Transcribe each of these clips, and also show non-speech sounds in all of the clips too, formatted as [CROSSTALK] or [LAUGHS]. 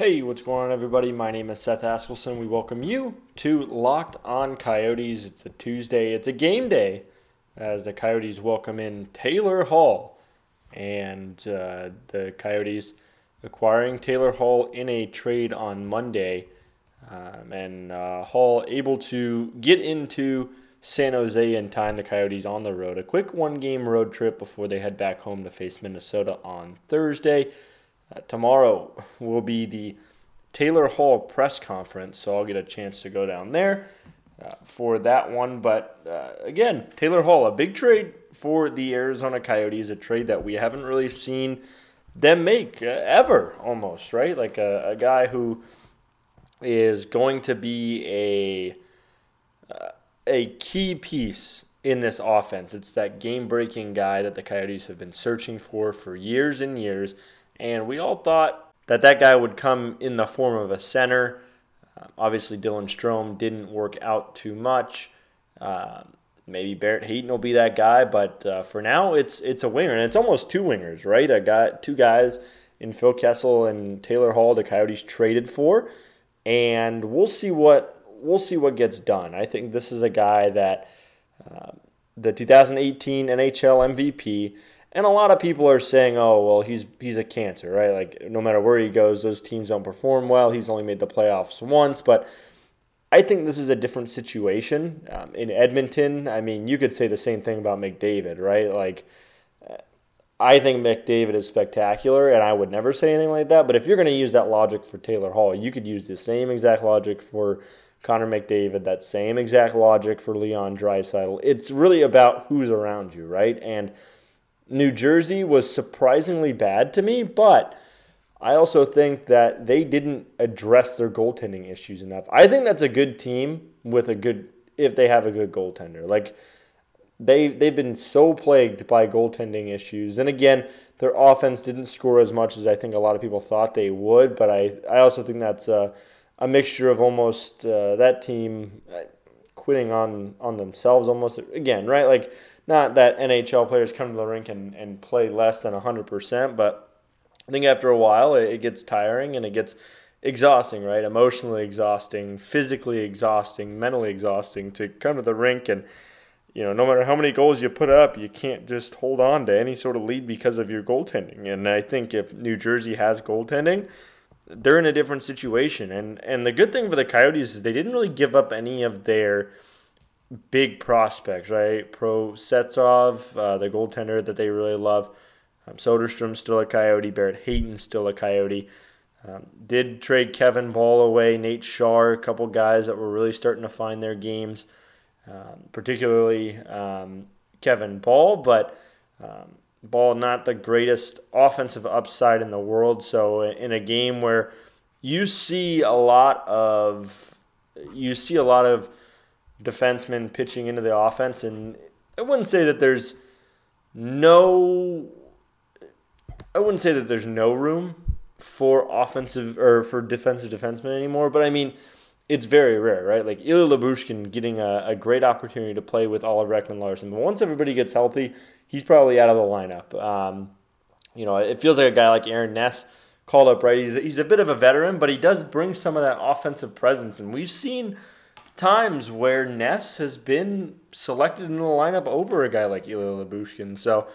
Hey, what's going on, everybody? My name is Seth Askelson. We welcome you to Locked On Coyotes. It's a Tuesday, it's a game day as the Coyotes welcome in Taylor Hall. And uh, the Coyotes acquiring Taylor Hall in a trade on Monday. Um, and uh, Hall able to get into San Jose in time. The Coyotes on the road. A quick one game road trip before they head back home to face Minnesota on Thursday. Uh, tomorrow will be the Taylor Hall press conference, so I'll get a chance to go down there uh, for that one. But uh, again, Taylor Hall, a big trade for the Arizona Coyotes, a trade that we haven't really seen them make uh, ever, almost, right? Like a, a, guy who is going to be a uh, a key piece in this offense. It's that game breaking guy that the Coyotes have been searching for for years and years and we all thought that that guy would come in the form of a center. Uh, obviously, Dylan Strome didn't work out too much. Uh, maybe Barrett Hayton will be that guy, but uh, for now, it's it's a winger, and it's almost two wingers, right? I got two guys in Phil Kessel and Taylor Hall. The Coyotes traded for, and we'll see what we'll see what gets done. I think this is a guy that uh, the 2018 NHL MVP and a lot of people are saying, "Oh, well, he's he's a cancer, right? Like no matter where he goes, those teams don't perform well. He's only made the playoffs once." But I think this is a different situation um, in Edmonton. I mean, you could say the same thing about McDavid, right? Like, I think McDavid is spectacular, and I would never say anything like that. But if you're going to use that logic for Taylor Hall, you could use the same exact logic for Connor McDavid, that same exact logic for Leon Draisaitl. It's really about who's around you, right? And New Jersey was surprisingly bad to me, but I also think that they didn't address their goaltending issues enough. I think that's a good team with a good if they have a good goaltender. Like they they've been so plagued by goaltending issues. And again, their offense didn't score as much as I think a lot of people thought they would, but I I also think that's a, a mixture of almost uh, that team uh, quitting on on themselves almost again, right? Like not that NHL players come to the rink and, and play less than 100%, but I think after a while it, it gets tiring and it gets exhausting, right? Emotionally exhausting, physically exhausting, mentally exhausting to come to the rink and you know, no matter how many goals you put up, you can't just hold on to any sort of lead because of your goaltending. And I think if New Jersey has goaltending, they're in a different situation. And and the good thing for the Coyotes is they didn't really give up any of their big prospects, right? Prosvetov, uh, the goaltender that they really love. Um, Soderstrom still a Coyote. Barrett Hayton still a Coyote. Um, did trade Kevin Bahl away, Nate Schnarr, a couple guys that were really starting to find their games, um, particularly um, Kevin Bahl, but um, Bahl not the greatest offensive upside in the world. So in a game where you see a lot of you see a lot of defensemen pitching into the offense. And I wouldn't say that there's no, I wouldn't say that there's no room for offensive or for defensive defensemen anymore. But I mean, it's very rare, right? Like Ilya Lyubushkin getting a, a great opportunity to play with Oliver Ekman-Larsson. But once everybody gets healthy, he's probably out of the lineup. Um, you know, it feels like a guy like Aaron Ness called up right. He's, he's a bit of a veteran, but he does bring some of that offensive presence. And we've seen – times where Ness has been selected in the lineup over a guy like Ilya Lyubushkin. So,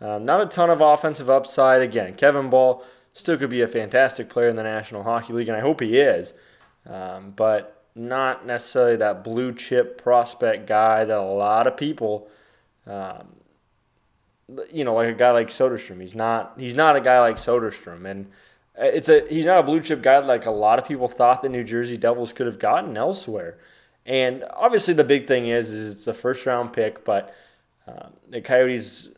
um, not a ton of offensive upside. Again, Kevin Bahl still could be a fantastic player in the National Hockey League, and I hope he is. Um, but not necessarily that blue chip prospect guy that a lot of people, um, you know, like a guy like Soderstrom. He's not. He's not a guy like Soderstrom, and it's a. He's not a blue chip guy like a lot of people thought the New Jersey Devils could have gotten elsewhere. And obviously, the big thing is, is it's a first round pick, but uh, the Coyotes,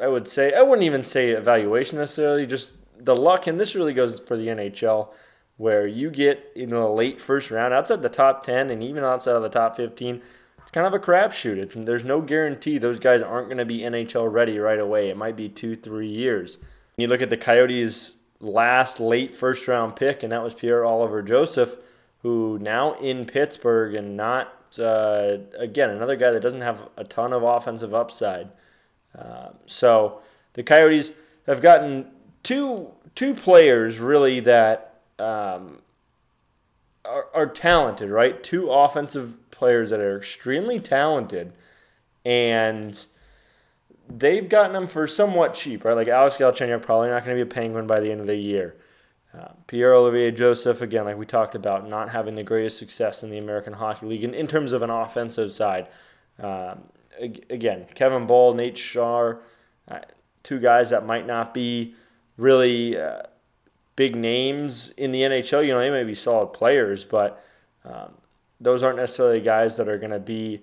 I would say, I wouldn't even say evaluation necessarily, just the luck. And this really goes for the NHL, where you get in the late first round, outside the top 10 and even outside of the top 15. It's kind of a crapshoot. There's no guarantee those guys aren't going to be NHL ready right away. It might be two, three years. You look at the Coyotes' last late first round pick, and that was Pierre Olivier Joseph who now in Pittsburgh and not uh, again another guy that doesn't have a ton of offensive upside. Uh, so the Coyotes have gotten two two players really that um, are, are talented, right? Two offensive players that are extremely talented, and they've gotten them for somewhat cheap, right? Like Alex Galchenyuk probably not going to be a Penguin by the end of the year. Uh, Pierre Olivier Joseph, again, like we talked about, not having the greatest success in the American Hockey League in, in terms of an offensive side. Um, again, Kevin Bahl, Nate Schnarr, uh, two guys that might not be really uh, big names in the NHL. You know, they may be solid players, but um, those aren't necessarily guys that are going to be,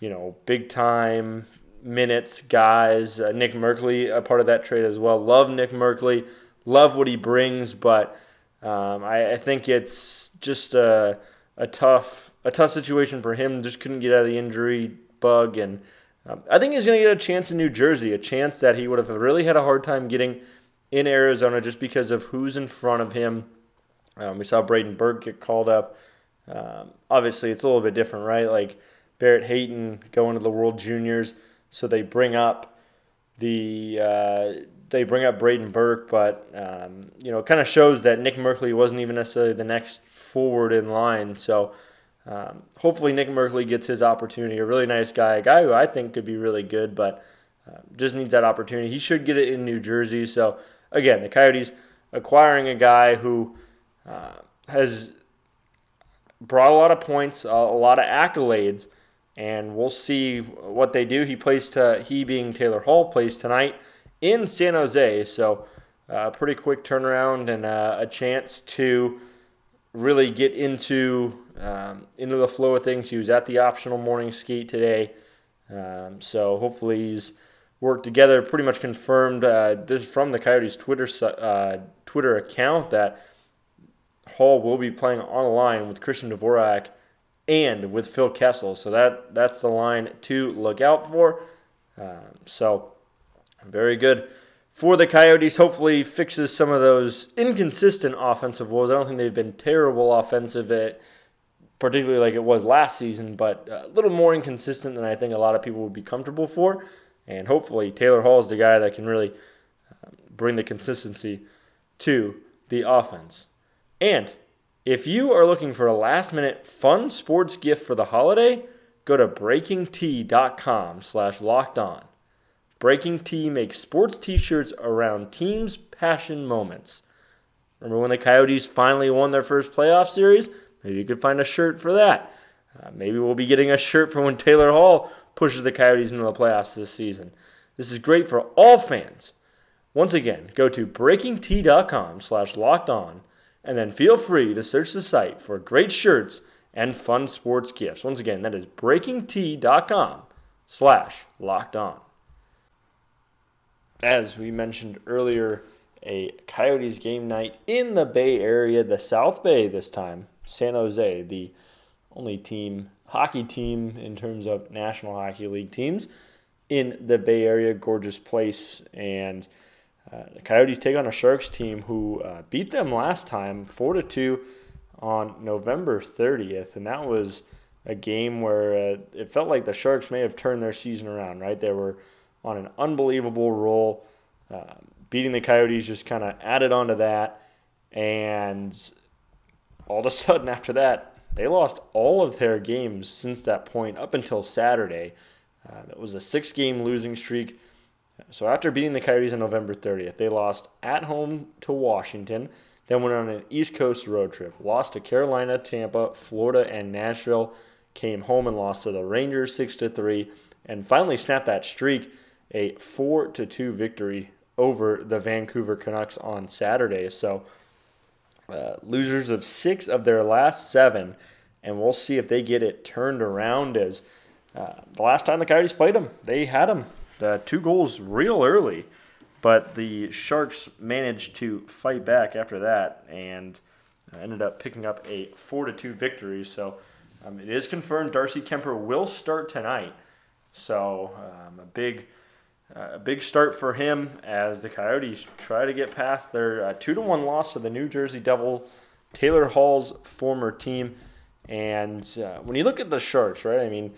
you know, big time minutes guys. Uh, Nick Merkley, a part of that trade as well. Love Nick Merkley love what he brings, but um, I, I, think it's just a, a tough a tough situation for him. Just couldn't get out of the injury bug, and um, I think he's going to get a chance in New Jersey, a chance that he would have really had a hard time getting in Arizona just because of who's in front of him. Um, we saw Braden Burke get called up. Um, obviously, it's a little bit different, right? Like Barrett Hayton going to the World Juniors, so they bring up the uh, they bring up Braden Burke, but um, you know, it kind of shows that Nick Merkley wasn't even necessarily the next forward in line. So um, hopefully Nick Merkley gets his opportunity. A really nice guy, a guy who I think could be really good, but uh, just needs that opportunity. He should get it in New Jersey. So again, the Coyotes acquiring a guy who uh, has brought a lot of points, a lot of accolades, and we'll see what they do. He plays to he being Taylor Hall plays tonight in San Jose. So, uh, pretty quick turnaround and uh, a chance to really get into um, into the flow of things. He was at the optional morning skate today, um, so hopefully he's worked together. Pretty much confirmed. Uh, this is from the Coyotes Twitter uh, Twitter account that Hall will be playing on the line with Christian Dvorak and with Phil Kessel. So that that's the line to look out for. Um, so very good for the Coyotes. Hopefully, fixes some of those inconsistent offensive woes. I don't think they've been terrible offensive, at, particularly like it was last season, but a little more inconsistent than I think a lot of people would be comfortable for. And hopefully, Taylor Hall is the guy that can really um, bring the consistency to the offense. And if you are looking for a last minute fun sports gift for the holiday, go to breakingt.com slash locked on. Breaking T makes sports t shirts around teams' passion moments. Remember when the Coyotes finally won their first playoff series? Maybe you could find a shirt for that. Uh, maybe we'll be getting a shirt for when Taylor Hall pushes the Coyotes into the playoffs this season. This is great for all fans. Once again, go to breakingt.com slash locked on and then feel free to search the site for great shirts and fun sports gifts. Once again, that is breakingt.com slash locked on as we mentioned earlier, a Coyotes game night in the Bay Area, the South Bay this time, San Jose, the only team, hockey team in terms of National Hockey League teams in the Bay Area. Gorgeous place. And uh, the Coyotes take on a Sharks team who uh, beat them last time 4 to 2 on November 30th. And that was a game where uh, it felt like the Sharks may have turned their season around, right? They were on an unbelievable roll. Uh, beating the Coyotes just kind of added on to that. And all of a [LAUGHS] sudden, after that, they lost all of their games since that point up until Saturday. Uh, it was a six game losing streak. So after beating the Coyotes on November 30th, they lost at home to Washington, then went on an East Coast road trip, lost to Carolina, Tampa, Florida, and Nashville, came home and lost to the Rangers 6 to 3, and finally snapped that streak a 4 to 2 victory over the Vancouver Canucks on Saturday. So, uh, losers of six of their last seven, and we'll see if they get it turned around. As uh, the last time the Coyotes played them, they had them uh, two goals real early, but the Sharks managed to fight back after that and uh, ended up picking up a four to two victory. So. Um, it is confirmed Darcy Kuemper will start tonight. So, um, a big a big start for him as the Coyotes try to get past their uh, two to one loss to the New Jersey Devil, Taylor Hall's former team. And uh, when you look at the Sharks, right? I mean,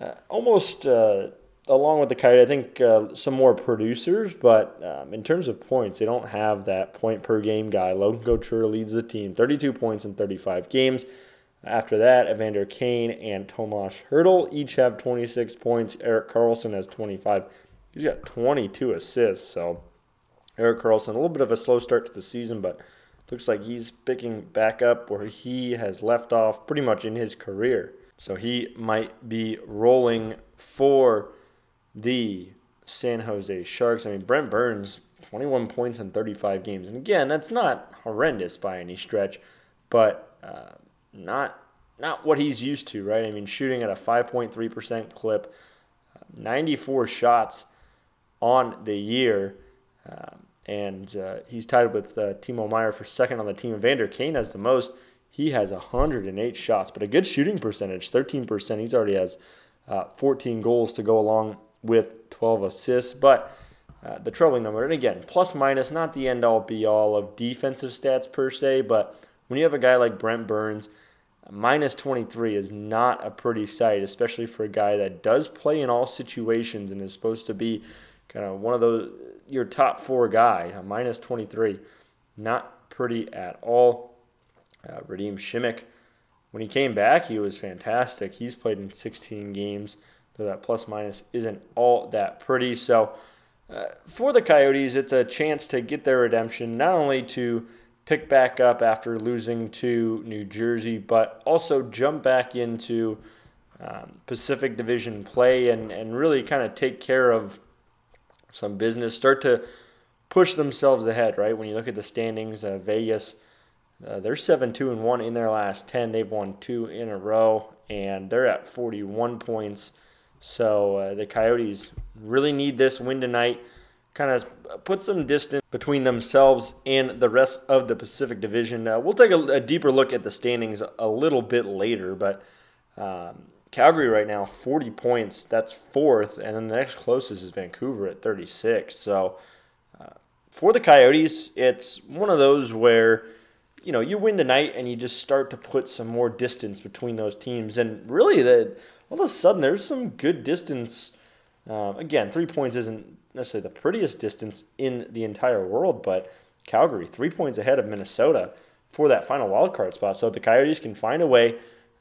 uh, almost uh, along with the Coyote, I think uh, some more producers, but um, in terms of points, they don't have that point per game guy. Logan Couture leads the team, 32 points in 35 games. After that, Evander Kane and Tomas Hertl each have 26 points. Erik Karlsson has 25. He's got 22 assists. So Erik Karlsson, a little bit of a slow start to the season, but looks like he's picking back up where he has left off pretty much in his career. So he might be rolling for the San Jose Sharks. I mean, Brent Burns, 21 points in 35 games. And again, that's not horrendous by any stretch, but uh, not not what he's used to, right? I mean, shooting at a 5.3% clip, 94 shots on the year. Um, and uh, he's tied with uh, Timo Meier for second on the team. Vander Kane has the most. He has 108 shots, but a good shooting percentage, 13%. He's already has uh, 14 goals to go along with 12 assists. But uh, the troubling number, and again, plus minus, not the end all be all of defensive stats per se, but when you have a guy like Brent Burns, minus 23 is not a pretty sight, especially for a guy that does play in all situations and is supposed to be kind of one of those your top four guy. Minus 23, not pretty at all. Uh, Radim Simek, when he came back, he was fantastic. He's played in 16 games, so that plus minus isn't all that pretty. So uh, for the Coyotes, it's a chance to get their redemption, not only to pick back up after losing to New Jersey, but also jump back into um, Pacific Division play and, and really kind of take care of some business, start to push themselves ahead, right? When you look at the standings, uh, Vegas, uh, they're 7 2 and 1 in their last 10. They've won two in a row, and they're at 41 points. So uh, the Coyotes really need this win tonight kind of put some distance between themselves and the rest of the Pacific Division. Uh, we'll take a, a, deeper look at the standings a little bit later, but um, Calgary right now, 40 points. That's fourth, and then the next closest is Vancouver at 36. So uh, for the Coyotes, it's one of those where you know you win tonight and you just start to put some more distance between those teams, and really, that all of a sudden there's some good distance. Uh, again, three points isn't necessarily the prettiest distance in the entire world, but Calgary, three points ahead of Minnesota for that final wild card spot. So the Coyotes can find a way,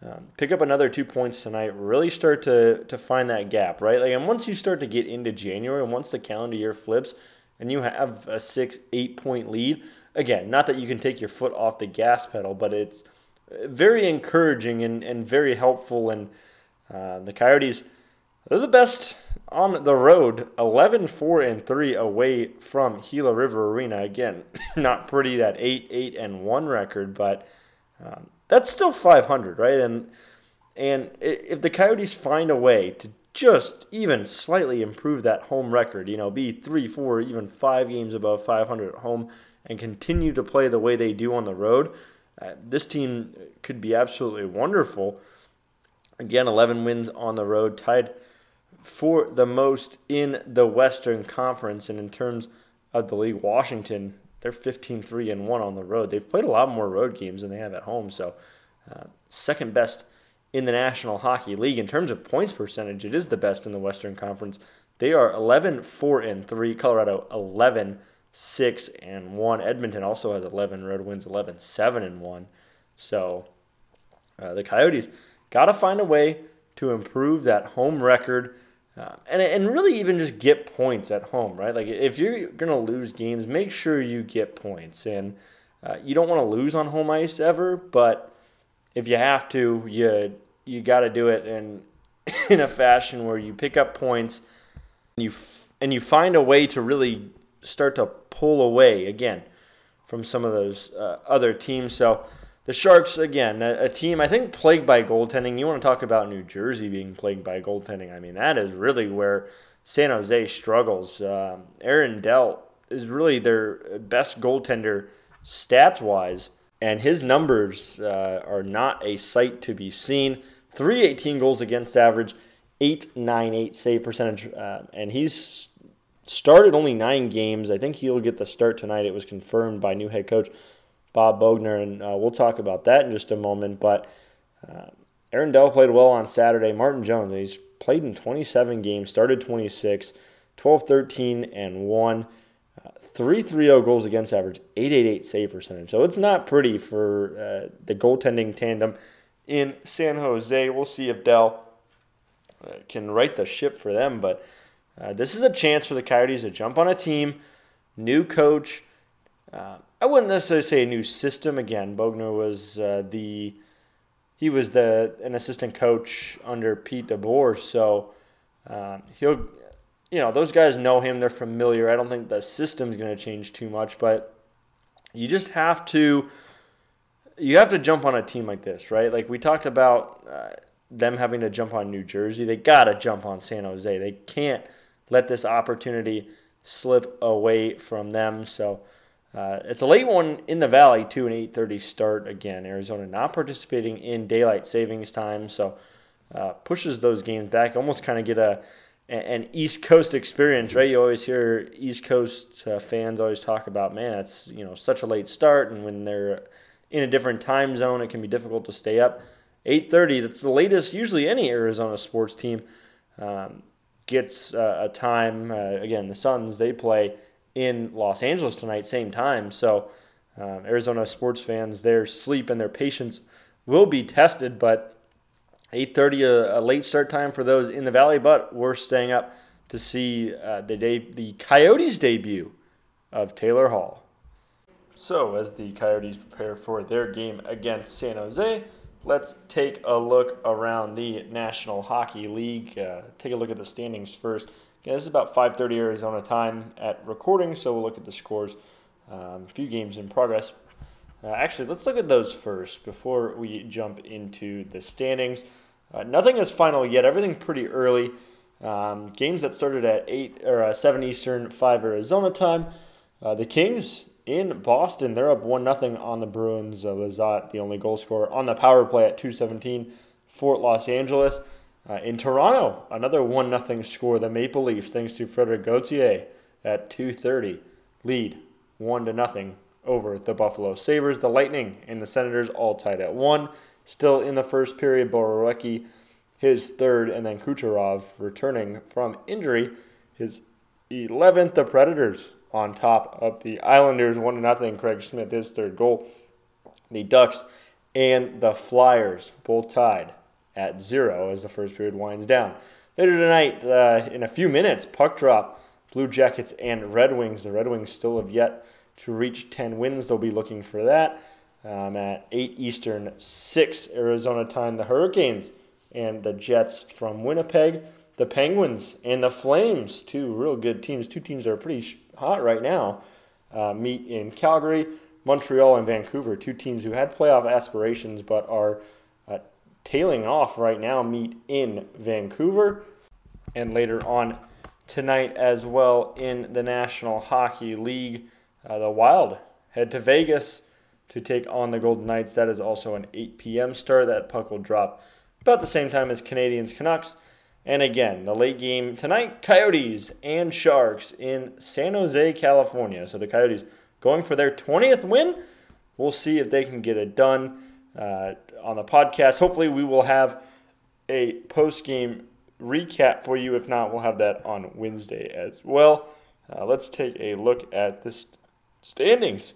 um, pick up another two points tonight, really start to to find that gap, right? Like, and once you start to get into January, and once the calendar year flips, and you have a six, eight point lead, again, not that you can take your foot off the gas pedal, but it's very encouraging and, and very helpful. And uh, the Coyotes, they're the best on the road 11 4 and 3 away from Gila River Arena. Again, [LAUGHS] not pretty that 8 8 and 1 record, but um, that's still 500, right? And and if the Coyotes find a way to just even slightly improve that home record, you know, be 3 4, even 5 games above 500 at home and continue to play the way they do on the road, uh, this team could be absolutely wonderful. Again, 11 wins on the road, tied for the most in the Western Conference. And in terms of the league, Washington, they're 15 3 and 1 on the road. They've played a lot more road games than they have at home. So, uh, second best in the National Hockey League. In terms of points percentage, it is the best in the Western Conference. They are 11 4 and 3. Colorado 11 6 and 1. Edmonton also has 11 road wins, 11 7 and 1. So, uh, the Coyotes got to find a way to improve that home record uh, and and really even just get points at home, right? Like if you're gonna lose games, make sure you get points, and uh, you don't want to lose on home ice ever. But if you have to, you you got to do it in [LAUGHS] in a fashion where you pick up points, and you f- and you find a way to really start to pull away again from some of those uh, other teams. So the Sharks, again, a, a, team I think plagued by goaltending. You want to talk about New Jersey being plagued by goaltending? I mean, that is really where San Jose struggles. Um, Aaron Dell is really their best goaltender stats wise, and his numbers uh, are not a sight to be seen. 318 goals against average, 898 save percentage, uh, and he's started only nine games. I think he'll get the start tonight. It was confirmed by new head coach Bob Boughner, and uh, we'll talk about that in just a moment. But uh, Aaron Dell played well on Saturday. Martin Jones, he's played in 27 games, started 26, 12 13 and 1. Uh, 330 goals against average, 888 save percentage. So it's not pretty for uh, the goaltending tandem in San Jose. We'll see if Dell uh, can right the ship for them. But uh, this is a chance for the Coyotes to jump on a team, new coach. Uh, I wouldn't necessarily say a new system. Again, Boughner was uh, the he was the an assistant coach under Pete DeBoer, so um, he'll you know those guys know him. They're familiar. I don't think the system's going to change too much, but you just have to you have to jump on a team like this, right? Like we talked about uh, them having to jump on New Jersey. They got to jump on San Jose. They can't let this opportunity slip away from them. So uh, it's a late one in the Valley too, an 8:30 start again. Arizona not participating in daylight savings time, so uh, pushes those games back. Almost kind of get a an East Coast experience, right? You always hear East Coast uh, fans always talk about, man, it's you know such a late start, and when they're in a different time zone, it can be difficult to stay up. 8:30, that's the latest. Usually, any Arizona sports team um, gets uh, a time. Uh, again, the Suns they play in Los Angeles tonight, same time. So um, Arizona sports fans, their sleep and their patience will be tested. But 8:30, a, a, late start time for those in the Valley. But we're staying up to see uh, the day, the Coyotes debut of Taylor Hall. So as the Coyotes prepare for their game against San Jose. Let's take a look around the National Hockey League. Uh, take a look at the standings first. Yeah, this is about 5:30 Arizona time at recording, so we'll look at the scores. Um, a few games in progress. Uh, actually, let's look at those first before we jump into the standings. Uh, nothing is final yet. Everything pretty early. Um, games that started at eight or uh, seven Eastern, five Arizona time. Uh, the Kings in Boston, they're up one nothing on the Bruins. Uh, Lizotte, the only goal scorer on the power play at 217. Fort Los Angeles. Uh, in Toronto, another 1 0 score. The Maple Leafs, thanks to Frederik Gauthier at 2.30, lead 1 to nothing over the Buffalo Sabres. The Lightning and the Senators all tied at 1. Still in the first period, Borowiecki, his third, and then Kucherov returning from injury, his 11th. The Predators on top of the Islanders, 1 nothing. Craig Smith, his third goal. The Ducks and the Flyers both tied at zero as the first period winds down. Later tonight, uh, in a few minutes, puck drop, Blue Jackets and Red Wings. The Red Wings still have yet to reach 10 wins. They'll be looking for that. Um, at 8 Eastern, 6 Arizona time, the Hurricanes and the Jets from Winnipeg. The Penguins and the Flames, two real good teams. Two teams that are pretty hot right now, uh, meet in Calgary. Montreal and Vancouver, two teams who had playoff aspirations but are tailing off right now meet in Vancouver and later on tonight as well in the National Hockey League. Uh, the Wild head to Vegas to take on the Golden Knights. That is also an 8 p.m. start. That puck will drop about the same time as Canadiens Canucks. And again, the late game tonight Coyotes and Sharks in San Jose, California. So the Coyotes going for their 20th win. We'll see if they can get it done uh, on the podcast. Hopefully, we will have a post game recap for you. If not, we'll have that on Wednesday as well. Uh, let's take a look at the standings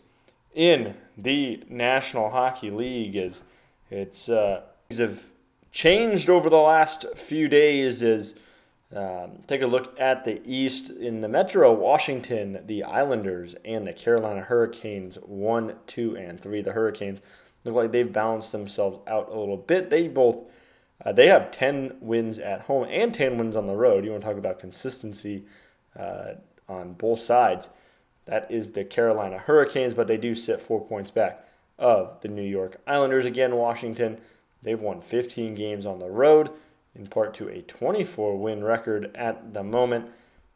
in the National Hockey League. As it's uh, have changed over the last few days. is um, take a look at the East in the Metro, Washington, the Islanders, and the Carolina Hurricanes. One, two, and three. The Hurricanes look like they've balanced themselves out a little bit. They both uh, they have 10 wins at home and 10 wins on the road. You want to talk about consistency uh, on both sides. That is the Carolina Hurricanes, but they do sit four points back of the New York Islanders. Again, Washington, they've won 15 games on the road, in part to a 24 win record at the moment,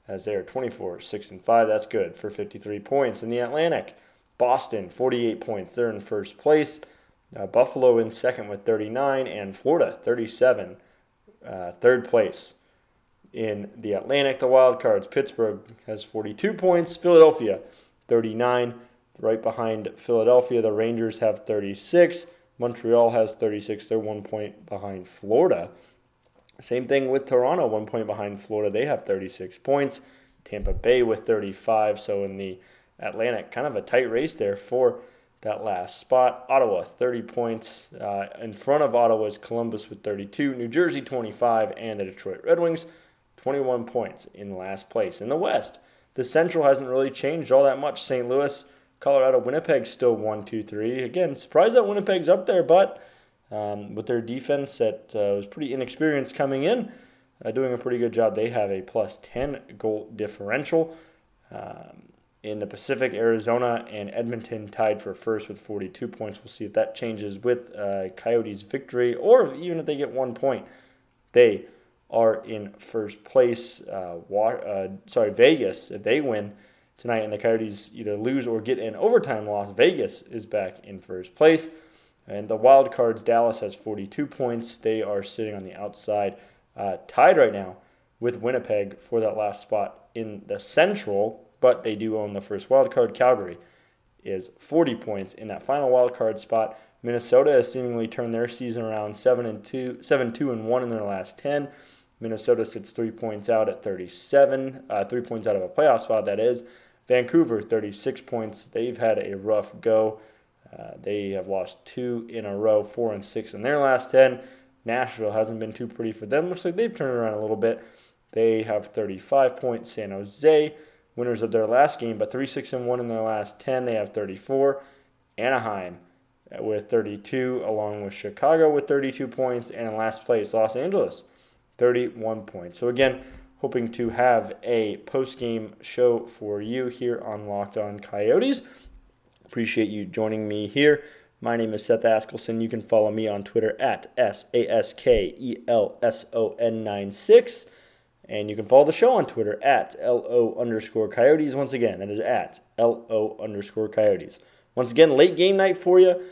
as they are 24, 6 and 5. That's good for 53 points. In the Atlantic, Boston, 48 points. They're in first place. Uh, Buffalo in second with 39, and Florida 37, uh, third place. In the Atlantic, the wild cards, Pittsburgh has 42 points, Philadelphia 39, right behind Philadelphia. The Rangers have 36, Montreal has 36. They're one point behind Florida. Same thing with Toronto, one point behind Florida. They have 36 points. Tampa Bay with 35. So in the Atlantic, kind of a tight race there for that last spot. Ottawa, 30 points. Uh, in front of Ottawa is Columbus with 32, New Jersey, 25, and the Detroit Red Wings, 21 points in last place. In the West, the Central hasn't really changed all that much. St. Louis, Colorado, Winnipeg still 1 2 3. Again, surprised that Winnipeg's up there, but um, with their defense that uh, was pretty inexperienced coming in, uh, doing a pretty good job. They have a plus 10 goal differential. Um, in the Pacific, Arizona and Edmonton tied for first with 42 points. We'll see if that changes with uh, Coyotes' victory or even if they get one point. They are in first place. Uh, uh, sorry, Vegas, if they win tonight and the Coyotes either lose or get an overtime loss, Vegas is back in first place. And the wild cards, Dallas has 42 points. They are sitting on the outside, uh, tied right now with Winnipeg for that last spot in the Central but they do own the first wild card. Calgary is 40 points in that final wild card spot. Minnesota has seemingly turned their season around 7 and 2, 7 2 and 1 in their last 10. Minnesota sits 3 points out at 37, uh, 3 points out of a playoff spot that is. Vancouver 36 points. They've had a rough go. Uh, they have lost two in a row, 4 and 6 in their last 10. Nashville hasn't been too pretty for them. Looks like they've turned around a little bit. They have 35 points. San Jose winners of their last game, but 3 6 and 1 in their last 10. They have 34. Anaheim with 32, along with Chicago with 32 points, and in last place, Los Angeles, 31 points. So, again, hoping to have a post game show for you here on Locked On Coyotes. Appreciate you joining me here. My name is Seth Askelson. You can follow me on Twitter at S A S K E L S O N 96. And you can follow the show on Twitter at LO underscore coyotes. Once again, that is at LO underscore coyotes. Once again, late game night for you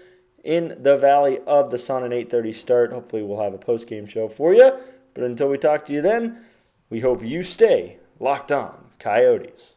in the Valley of the Sun, an 8.30 start. Hopefully we'll have a post-game show for you. But until we talk to you then, we hope you stay locked on Coyotes.